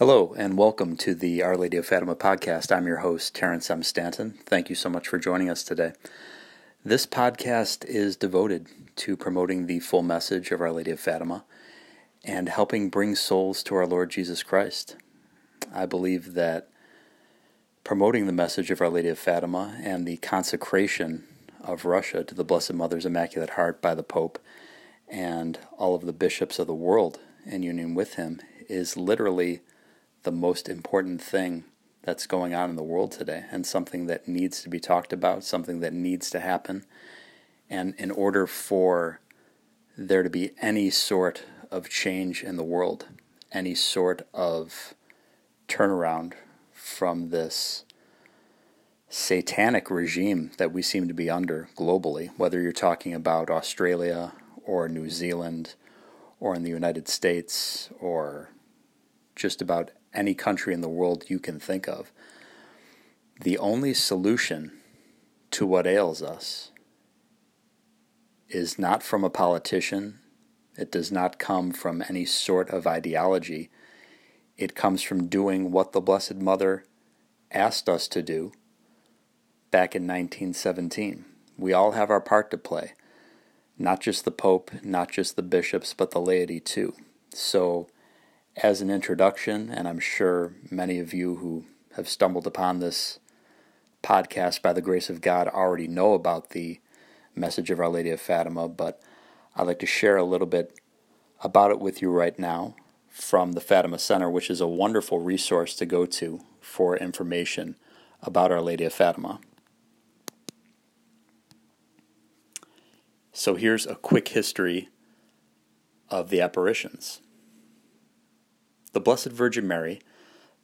Hello, and welcome to the Our Lady of Fatima podcast. I'm your host, Terrence M. Stanton. Thank you so much for joining us today. This podcast is devoted to promoting the full message of Our Lady of Fatima and helping bring souls to our Lord Jesus Christ. I believe that promoting the message of Our Lady of Fatima and the consecration of Russia to the Blessed Mother's Immaculate Heart by the Pope and all of the bishops of the world in union with him is literally the most important thing that's going on in the world today and something that needs to be talked about, something that needs to happen. And in order for there to be any sort of change in the world, any sort of turnaround from this satanic regime that we seem to be under globally, whether you're talking about Australia or New Zealand or in the United States or just about any country in the world you can think of. The only solution to what ails us is not from a politician, it does not come from any sort of ideology. It comes from doing what the Blessed Mother asked us to do back in 1917. We all have our part to play. Not just the Pope, not just the bishops, but the laity too. So, as an introduction, and I'm sure many of you who have stumbled upon this podcast by the grace of God already know about the message of Our Lady of Fatima, but I'd like to share a little bit about it with you right now from the Fatima Center, which is a wonderful resource to go to for information about Our Lady of Fatima. So here's a quick history of the apparitions. The Blessed Virgin Mary,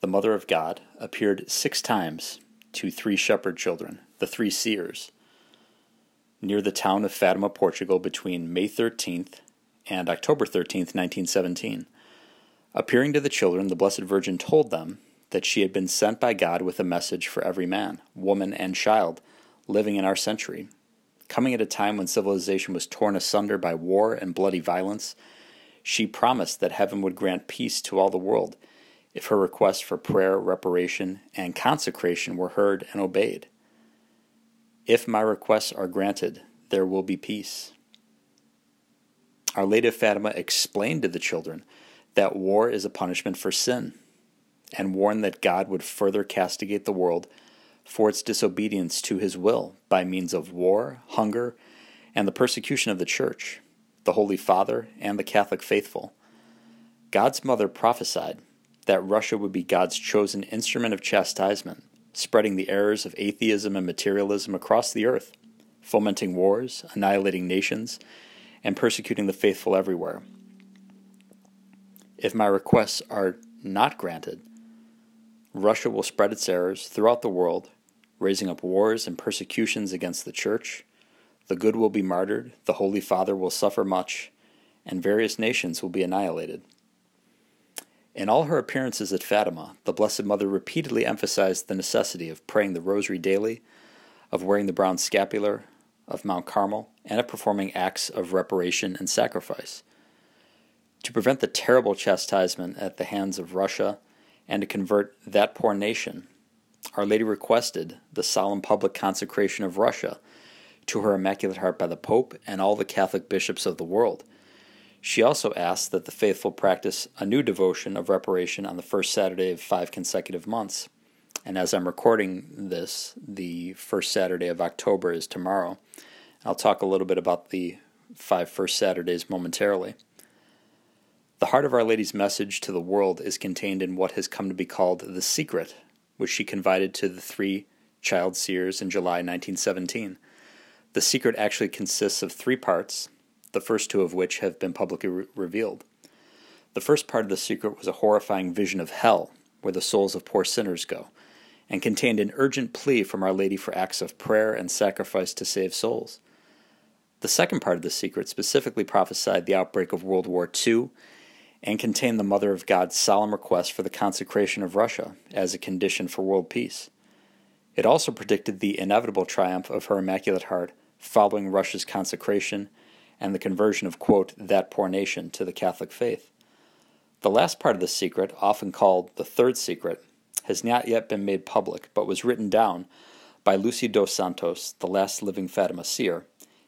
the Mother of God, appeared six times to three shepherd children, the three seers, near the town of Fatima, Portugal, between May 13th and October 13th, 1917. Appearing to the children, the Blessed Virgin told them that she had been sent by God with a message for every man, woman, and child living in our century. Coming at a time when civilization was torn asunder by war and bloody violence, she promised that heaven would grant peace to all the world if her requests for prayer, reparation, and consecration were heard and obeyed. If my requests are granted, there will be peace. Our Lady of Fatima explained to the children that war is a punishment for sin and warned that God would further castigate the world for its disobedience to his will by means of war, hunger, and the persecution of the church the Holy Father, and the Catholic faithful. God's mother prophesied that Russia would be God's chosen instrument of chastisement, spreading the errors of atheism and materialism across the earth, fomenting wars, annihilating nations, and persecuting the faithful everywhere. If my requests are not granted, Russia will spread its errors throughout the world, raising up wars and persecutions against the Church, the good will be martyred, the Holy Father will suffer much, and various nations will be annihilated. In all her appearances at Fatima, the Blessed Mother repeatedly emphasized the necessity of praying the Rosary daily, of wearing the brown scapular of Mount Carmel, and of performing acts of reparation and sacrifice. To prevent the terrible chastisement at the hands of Russia and to convert that poor nation, Our Lady requested the solemn public consecration of Russia to her Immaculate Heart by the Pope and all the Catholic bishops of the world. She also asked that the faithful practice a new devotion of reparation on the first Saturday of five consecutive months. And as I'm recording this, the first Saturday of October is tomorrow. I'll talk a little bit about the five first Saturdays momentarily. The heart of Our Lady's message to the world is contained in what has come to be called the Secret, which she confided to the three child seers in July 1917. The secret actually consists of three parts, the first two of which have been publicly re- revealed. The first part of the secret was a horrifying vision of hell, where the souls of poor sinners go, and contained an urgent plea from Our Lady for acts of prayer and sacrifice to save souls. The second part of the secret specifically prophesied the outbreak of World War II and contained the Mother of God's solemn request for the consecration of Russia as a condition for world peace. It also predicted the inevitable triumph of her Immaculate Heart following Russia's consecration and the conversion of, quote, that poor nation to the Catholic faith. The last part of the secret, often called the third secret, has not yet been made public, but was written down by Lucy dos Santos, the last living Fatima seer,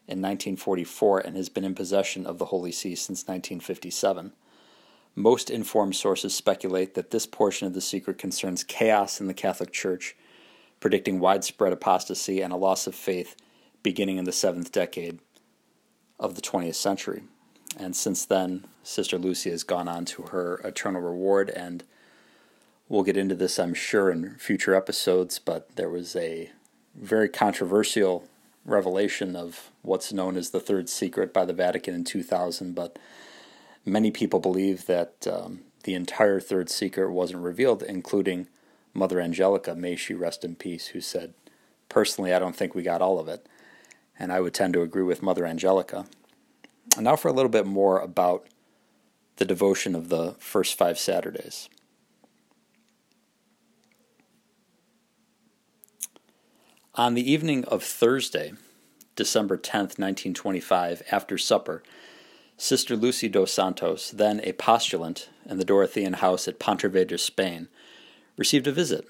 in 1944 and has been in possession of the Holy See since 1957. Most informed sources speculate that this portion of the secret concerns chaos in the Catholic Church, predicting widespread apostasy and a loss of faith beginning in the seventh decade of the 20th century. And since then, Sister Lucy has gone on to her eternal reward, and we'll get into this, I'm sure, in future episodes. But there was a very controversial revelation of what's known as the Third Secret by the Vatican in 2000, but many people believe that um, the entire Third Secret wasn't revealed, including Mother Angelica, may she rest in peace, who said, Personally, I don't think we got all of it. And I would tend to agree with Mother Angelica. And now for a little bit more about the devotion of the first five Saturdays. On the evening of Thursday, December 10th, 1925, after supper, Sister Lucy dos Santos, then a postulant in the Dorothean house at Pontevedra, Spain, received a visit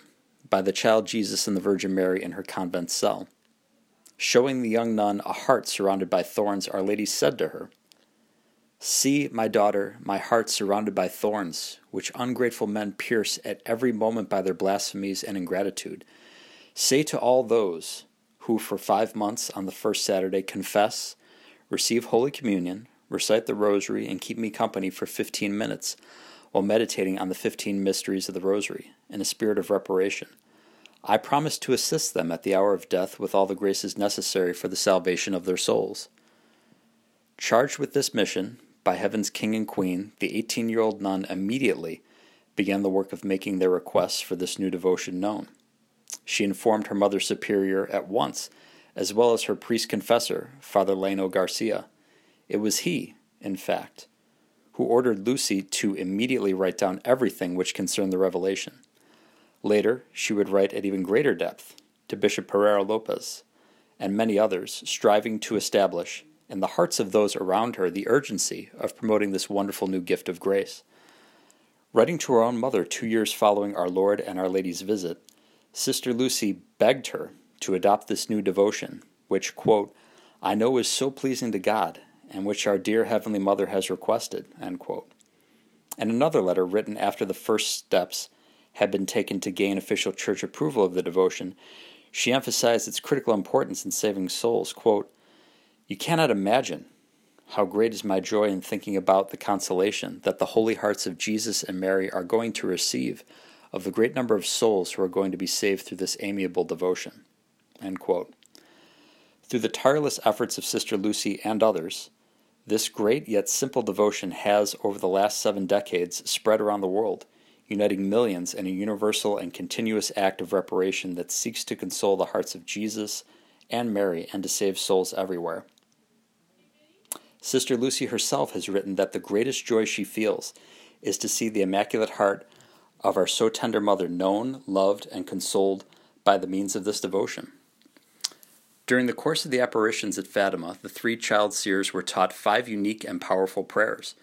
by the child Jesus and the Virgin Mary in her convent cell. Showing the young nun a heart surrounded by thorns, Our Lady said to her, See, my daughter, my heart surrounded by thorns, which ungrateful men pierce at every moment by their blasphemies and ingratitude. Say to all those who for five months on the first Saturday confess, receive Holy Communion, recite the Rosary, and keep me company for fifteen minutes while meditating on the fifteen mysteries of the Rosary in a spirit of reparation. I promise to assist them at the hour of death with all the graces necessary for the salvation of their souls. Charged with this mission by Heaven's King and Queen, the eighteen year old nun immediately began the work of making their requests for this new devotion known. She informed her Mother Superior at once, as well as her priest confessor, Father Lino Garcia. It was he, in fact, who ordered Lucy to immediately write down everything which concerned the revelation. Later, she would write at even greater depth to Bishop Pereira Lopez and many others, striving to establish in the hearts of those around her the urgency of promoting this wonderful new gift of grace. Writing to her own mother two years following our Lord and Our Lady's visit, Sister Lucy begged her to adopt this new devotion, which, quote, I know is so pleasing to God, and which our dear Heavenly Mother has requested. And another letter written after the first steps had been taken to gain official church approval of the devotion, she emphasized its critical importance in saving souls. Quote, You cannot imagine how great is my joy in thinking about the consolation that the holy hearts of Jesus and Mary are going to receive of the great number of souls who are going to be saved through this amiable devotion. Through the tireless efforts of Sister Lucy and others, this great yet simple devotion has, over the last seven decades, spread around the world, uniting millions in a universal and continuous act of reparation that seeks to console the hearts of Jesus and Mary and to save souls everywhere. Sister Lucy herself has written that the greatest joy she feels is to see the Immaculate Heart of our so tender mother known, loved, and consoled by the means of this devotion. During the course of the apparitions at Fatima, the three child seers were taught five unique and powerful prayers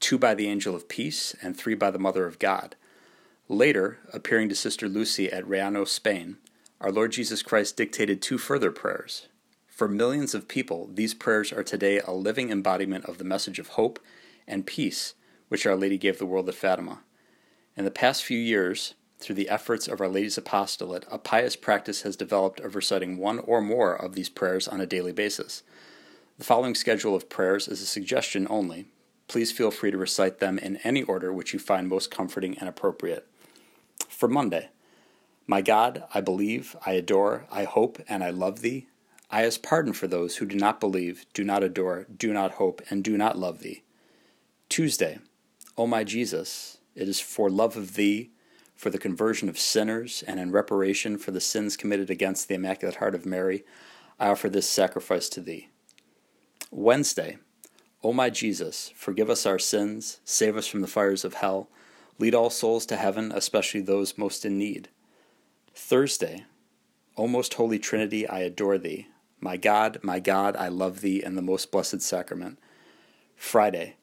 two by the Angel of Peace and three by the Mother of God. Later, appearing to Sister Lucy at Rianjo, Spain, our Lord Jesus Christ dictated two further prayers. For millions of people, these prayers are today a living embodiment of the message of hope and peace which Our Lady gave the world at Fatima. In the past few years, through the efforts of Our Lady's Apostolate, a pious practice has developed of reciting one or more of these prayers on a daily basis. The following schedule of prayers is a suggestion only. Please feel free to recite them in any order which you find most comforting and appropriate. For Monday, my God, I believe, I adore, I hope, and I love thee. I ask pardon for those who do not believe, do not adore, do not hope, and do not love thee. Tuesday, O my Jesus, it is for love of thee, for the conversion of sinners, and in reparation for the sins committed against the Immaculate Heart of Mary, I offer this sacrifice to thee. Wednesday, O my Jesus, forgive us our sins, save us from the fires of hell, lead all souls to heaven, especially those most in need. Thursday, O most holy Trinity, I adore thee. My God, my God, I love thee in the most blessed sacrament. Friday,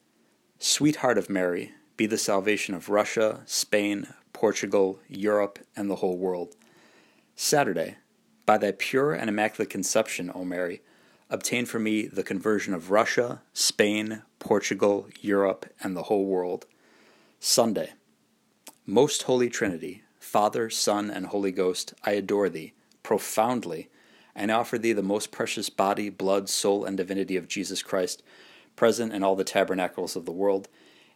Sweetheart of Mary, be the salvation of Russia, Spain, Portugal, Europe, and the whole world. Saturday, by thy pure and immaculate conception, O Mary, obtain for me the conversion of Russia, Spain, Portugal, Europe, and the whole world. Sunday, most Holy Trinity, Father, Son, and Holy Ghost, I adore thee profoundly and offer thee the most precious body, blood, soul, and divinity of Jesus Christ, present in all the tabernacles of the world,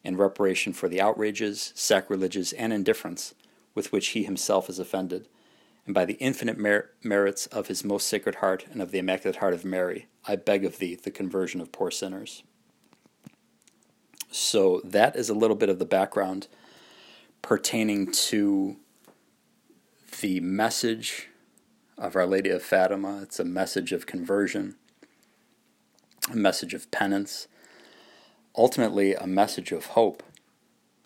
in reparation for the outrages, sacrileges, and indifference with which he himself is offended. And by the infinite mer- merits of his most sacred heart and of the Immaculate Heart of Mary, I beg of thee the conversion of poor sinners. So, that is a little bit of the background pertaining to the message of Our Lady of Fatima. It's a message of conversion, a message of penance, ultimately, a message of hope.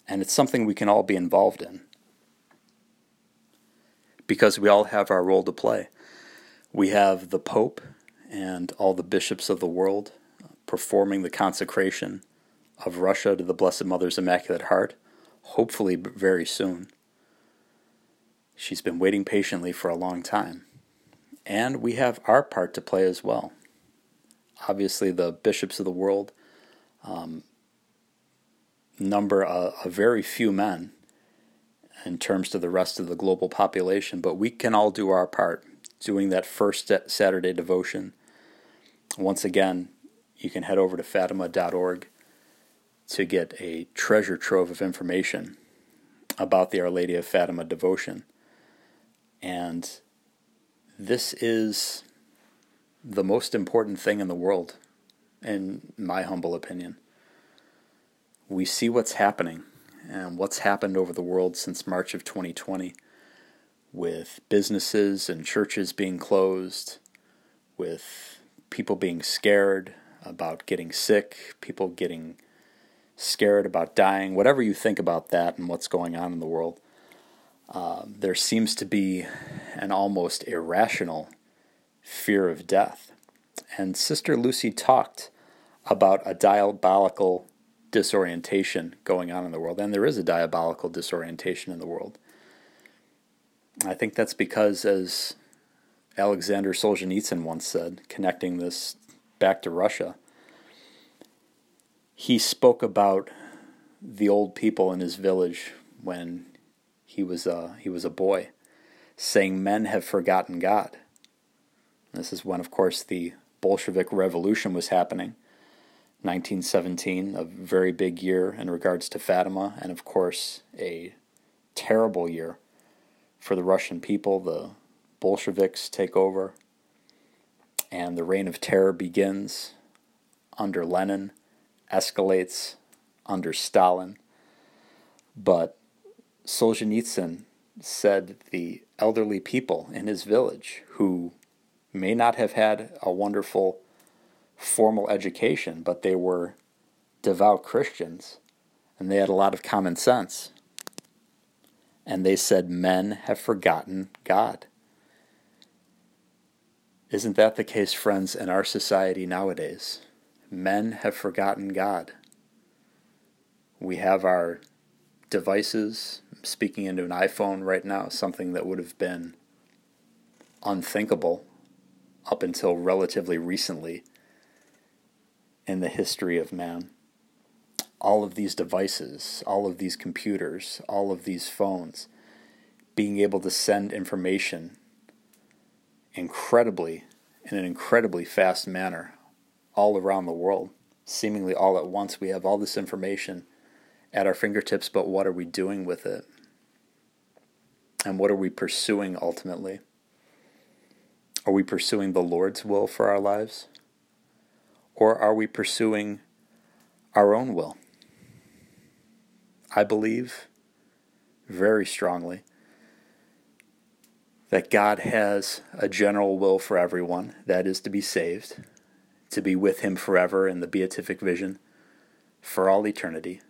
And it's something we can all be involved in because we all have our role to play. We have the Pope and all the bishops of the world performing the consecration of Russia to the Blessed Mother's Immaculate Heart, hopefully very soon. She's been waiting patiently for a long time. And we have our part to play as well. Obviously, the bishops of the world um, number a, a very few men in terms to the rest of the global population, but we can all do our part doing that first Saturday devotion. Once again, you can head over to fatima.org to get a treasure trove of information about the Our Lady of Fatima devotion. And this is the most important thing in the world, in my humble opinion. We see what's happening and what's happened over the world since March of 2020 with businesses and churches being closed, with people being scared about getting sick, people getting scared about dying, whatever you think about that and what's going on in the world. Uh, there seems to be an almost irrational fear of death. And Sister Lucy talked about a diabolical disorientation going on in the world. And there is a diabolical disorientation in the world. I think that's because, as Alexander Solzhenitsyn once said, connecting this back to Russia, he spoke about the old people in his village when he was a, he was a boy, saying men have forgotten God. This is when, of course, the Bolshevik Revolution was happening. 1917, a very big year in regards to Fatima, and of course, a terrible year for the Russian people. The Bolsheviks take over, and the reign of terror begins under Lenin, escalates under Stalin. But Solzhenitsyn said the elderly people in his village who may not have had a wonderful formal education, but they were devout Christians and they had a lot of common sense. And they said, Men have forgotten God. Isn't that the case, friends, in our society nowadays? Men have forgotten God. We have our devices. Speaking into an iPhone right now, something that would have been unthinkable up until relatively recently in the history of man. All of these devices, all of these computers, all of these phones, being able to send information incredibly, in an incredibly fast manner, all around the world, seemingly all at once. We have all this information at our fingertips, but what are we doing with it? And what are we pursuing ultimately? Are we pursuing the Lord's will for our lives? Or are we pursuing our own will? I believe very strongly that God has a general will for everyone, that is to be saved, to be with Him forever in the beatific vision for all eternity,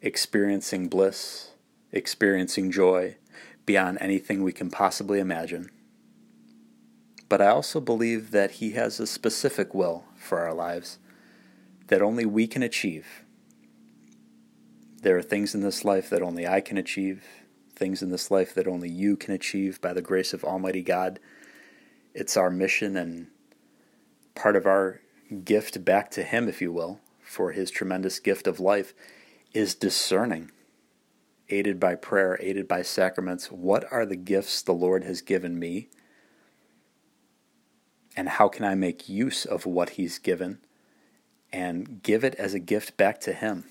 experiencing bliss, experiencing joy beyond anything we can possibly imagine but I also believe that He has a specific will for our lives that only we can achieve. There are things in this life that only I can achieve, things in this life that only you can achieve by the grace of Almighty God. It's our mission and part of our gift back to Him, if you will, for His tremendous gift of life, is discerning, aided by prayer, aided by sacraments. What are the gifts the Lord has given me? And how can I make use of what He's given and give it as a gift back to Him,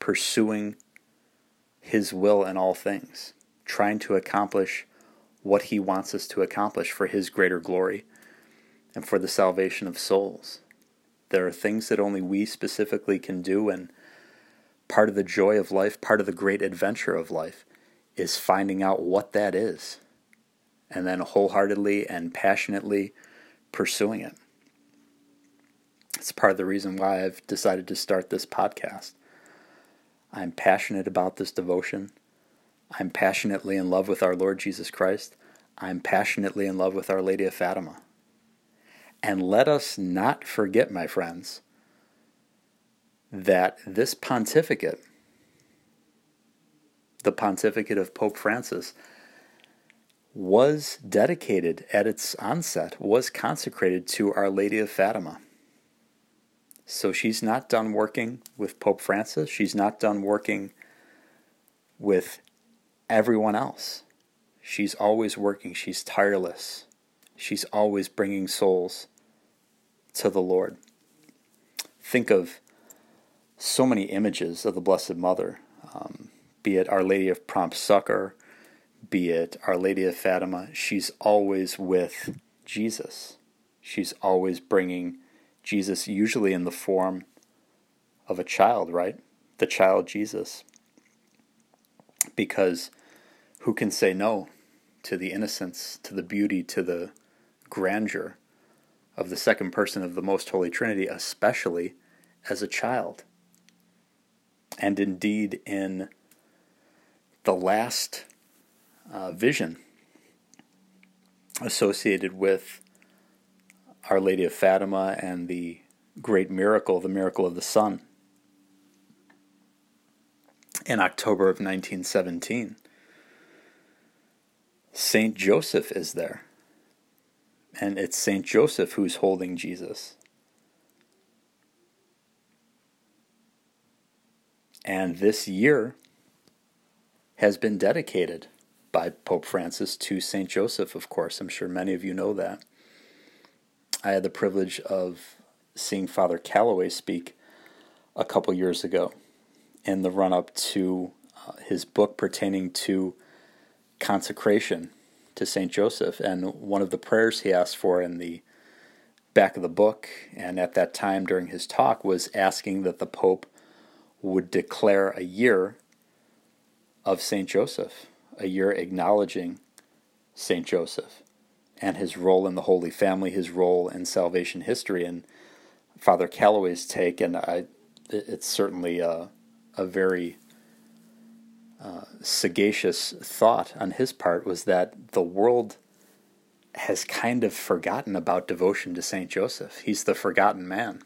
pursuing His will in all things, trying to accomplish what He wants us to accomplish for His greater glory and for the salvation of souls. There are things that only we specifically can do, and part of the joy of life, part of the great adventure of life, is finding out what that is and then wholeheartedly and passionately pursuing it. It's part of the reason why I've decided to start this podcast. I'm passionate about this devotion. I'm passionately in love with our Lord Jesus Christ. I'm passionately in love with Our Lady of Fatima. And let us not forget, my friends, that this pontificate, the pontificate of Pope Francis, was dedicated at its onset, was consecrated to Our Lady of Fatima. So she's not done working with Pope Francis. She's not done working with everyone else. She's always working. She's tireless. She's always bringing souls to the Lord. Think of so many images of the Blessed Mother, um, be it Our Lady of Prompt Succor, be it Our Lady of Fatima. She's always with Jesus. She's always bringing Jesus, usually in the form of a child, right? The child Jesus. Because who can say no to the innocence, to the beauty, to the grandeur of the second person of the Most Holy Trinity, especially as a child. And indeed, in the last uh, vision associated with Our Lady of Fatima and the great miracle, the miracle of the sun, in October of 1917, Saint Joseph is there and it's Saint Joseph who's holding Jesus. And this year has been dedicated by Pope Francis to Saint Joseph, of course. I'm sure many of you know that. I had the privilege of seeing Father Calloway speak a couple years ago in the run up to uh, his book pertaining to consecration to St. Joseph. And one of the prayers he asked for in the back of the book, and at that time during his talk, was asking that the Pope would declare a year of St. Joseph, a year acknowledging St. Joseph and his role in the Holy Family, his role in salvation history. And Father Calloway's take, and I, it's certainly a, a very uh, sagacious thought on his part was that the world has kind of forgotten about devotion to Saint Joseph. He's the forgotten man.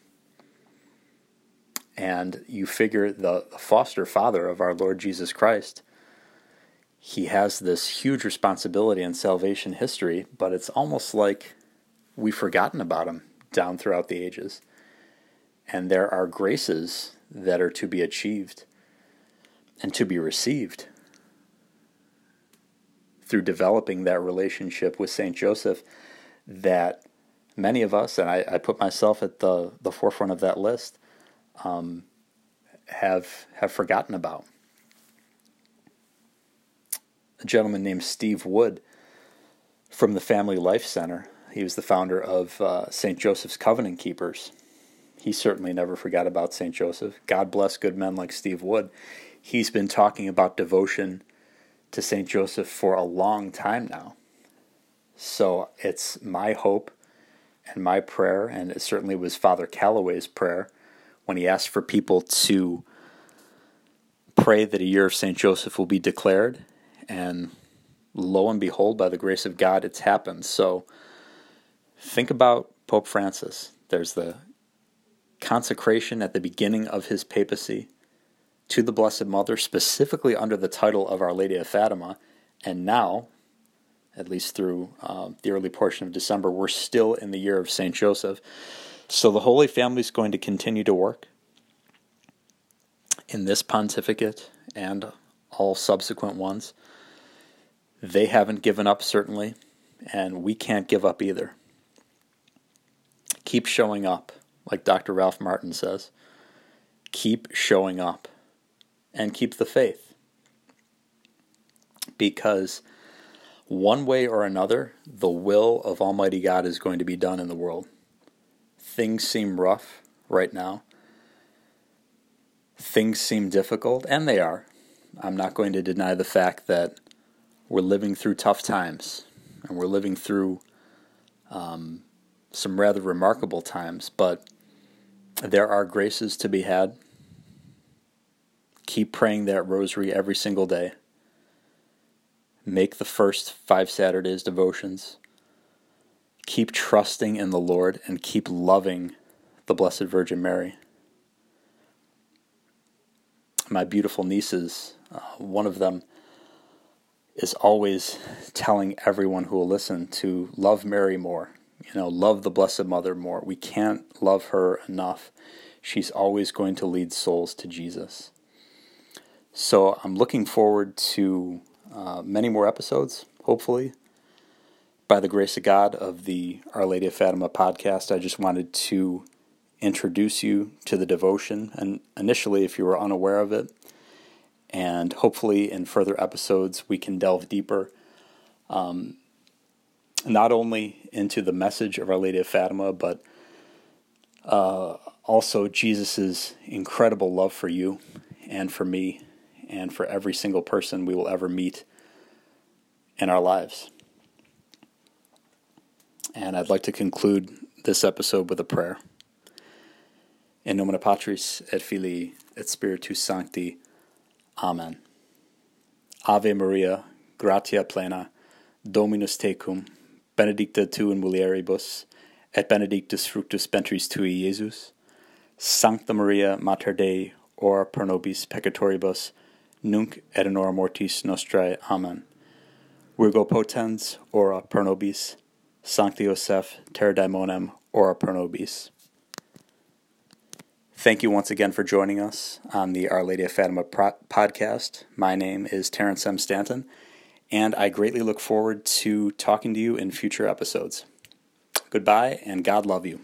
And you figure the foster father of our Lord Jesus Christ, he has this huge responsibility in salvation history, but it's almost like we've forgotten about him down throughout the ages. And there are graces that are to be achieved and to be received through developing that relationship with St. Joseph that many of us, and I, I, put myself at the, the forefront of that list, um, have have forgotten about. A gentleman named Steve Wood from the Family Life Center. He was the founder of uh, St. Joseph's Covenant Keepers. He certainly never forgot about St. Joseph. God bless good men like Steve Wood he's been talking about devotion to St. Joseph for a long time now. So it's my hope and my prayer, and it certainly was Father Calloway's prayer when he asked for people to pray that a year of St. Joseph will be declared. And lo and behold, by the grace of God, it's happened. So think about Pope Francis. There's the consecration at the beginning of his papacy to the Blessed Mother, specifically under the title of Our Lady of Fatima. And now, at least through uh, the early portion of December, we're still in the year of St. Joseph. So the Holy Family is going to continue to work in this pontificate and all subsequent ones. They haven't given up, certainly, and we can't give up either. Keep showing up, like Dr. Ralph Martin says. Keep showing up and keep the faith. Because one way or another, the will of Almighty God is going to be done in the world. Things seem rough right now. Things seem difficult, and they are. I'm not going to deny the fact that we're living through tough times and we're living through um, some rather remarkable times, but there are graces to be had. Keep praying that rosary every single day. Make the first five Saturdays devotions. Keep trusting in the Lord and keep loving the Blessed Virgin Mary. My beautiful nieces, uh, one of them is always telling everyone who will listen to love Mary more. You know, love the Blessed Mother more. We can't love her enough. She's always going to lead souls to Jesus. So I'm looking forward to uh, many more episodes, hopefully. By the grace of God of the Our Lady of Fatima podcast, I just wanted to introduce you to the devotion, and initially, if you were unaware of it, and hopefully in further episodes we can delve deeper, um, not only into the message of Our Lady of Fatima, but uh, also Jesus' incredible love for you and for me and for every single person we will ever meet in our lives. And I'd like to conclude this episode with a prayer. In nomine Patris et Filii et Spiritus Sancti. Amen. Ave Maria, gratia plena, Dominus tecum, benedicta tu in mulieribus, et benedictus fructus ventris tui, Iesus. Sancta Maria, Mater Dei, ora pro nobis peccatoribus, nunc et in hora mortis nostrae. Amen. Virgo potens, ora pro nobis. Sancti Joseph, terror daemonum, ora pro nobis. Thank you once again for joining us on the Our Lady of Fatima pro- podcast. My name is Terrence M. Stanton, and I greatly look forward to talking to you in future episodes. Goodbye, and God love you.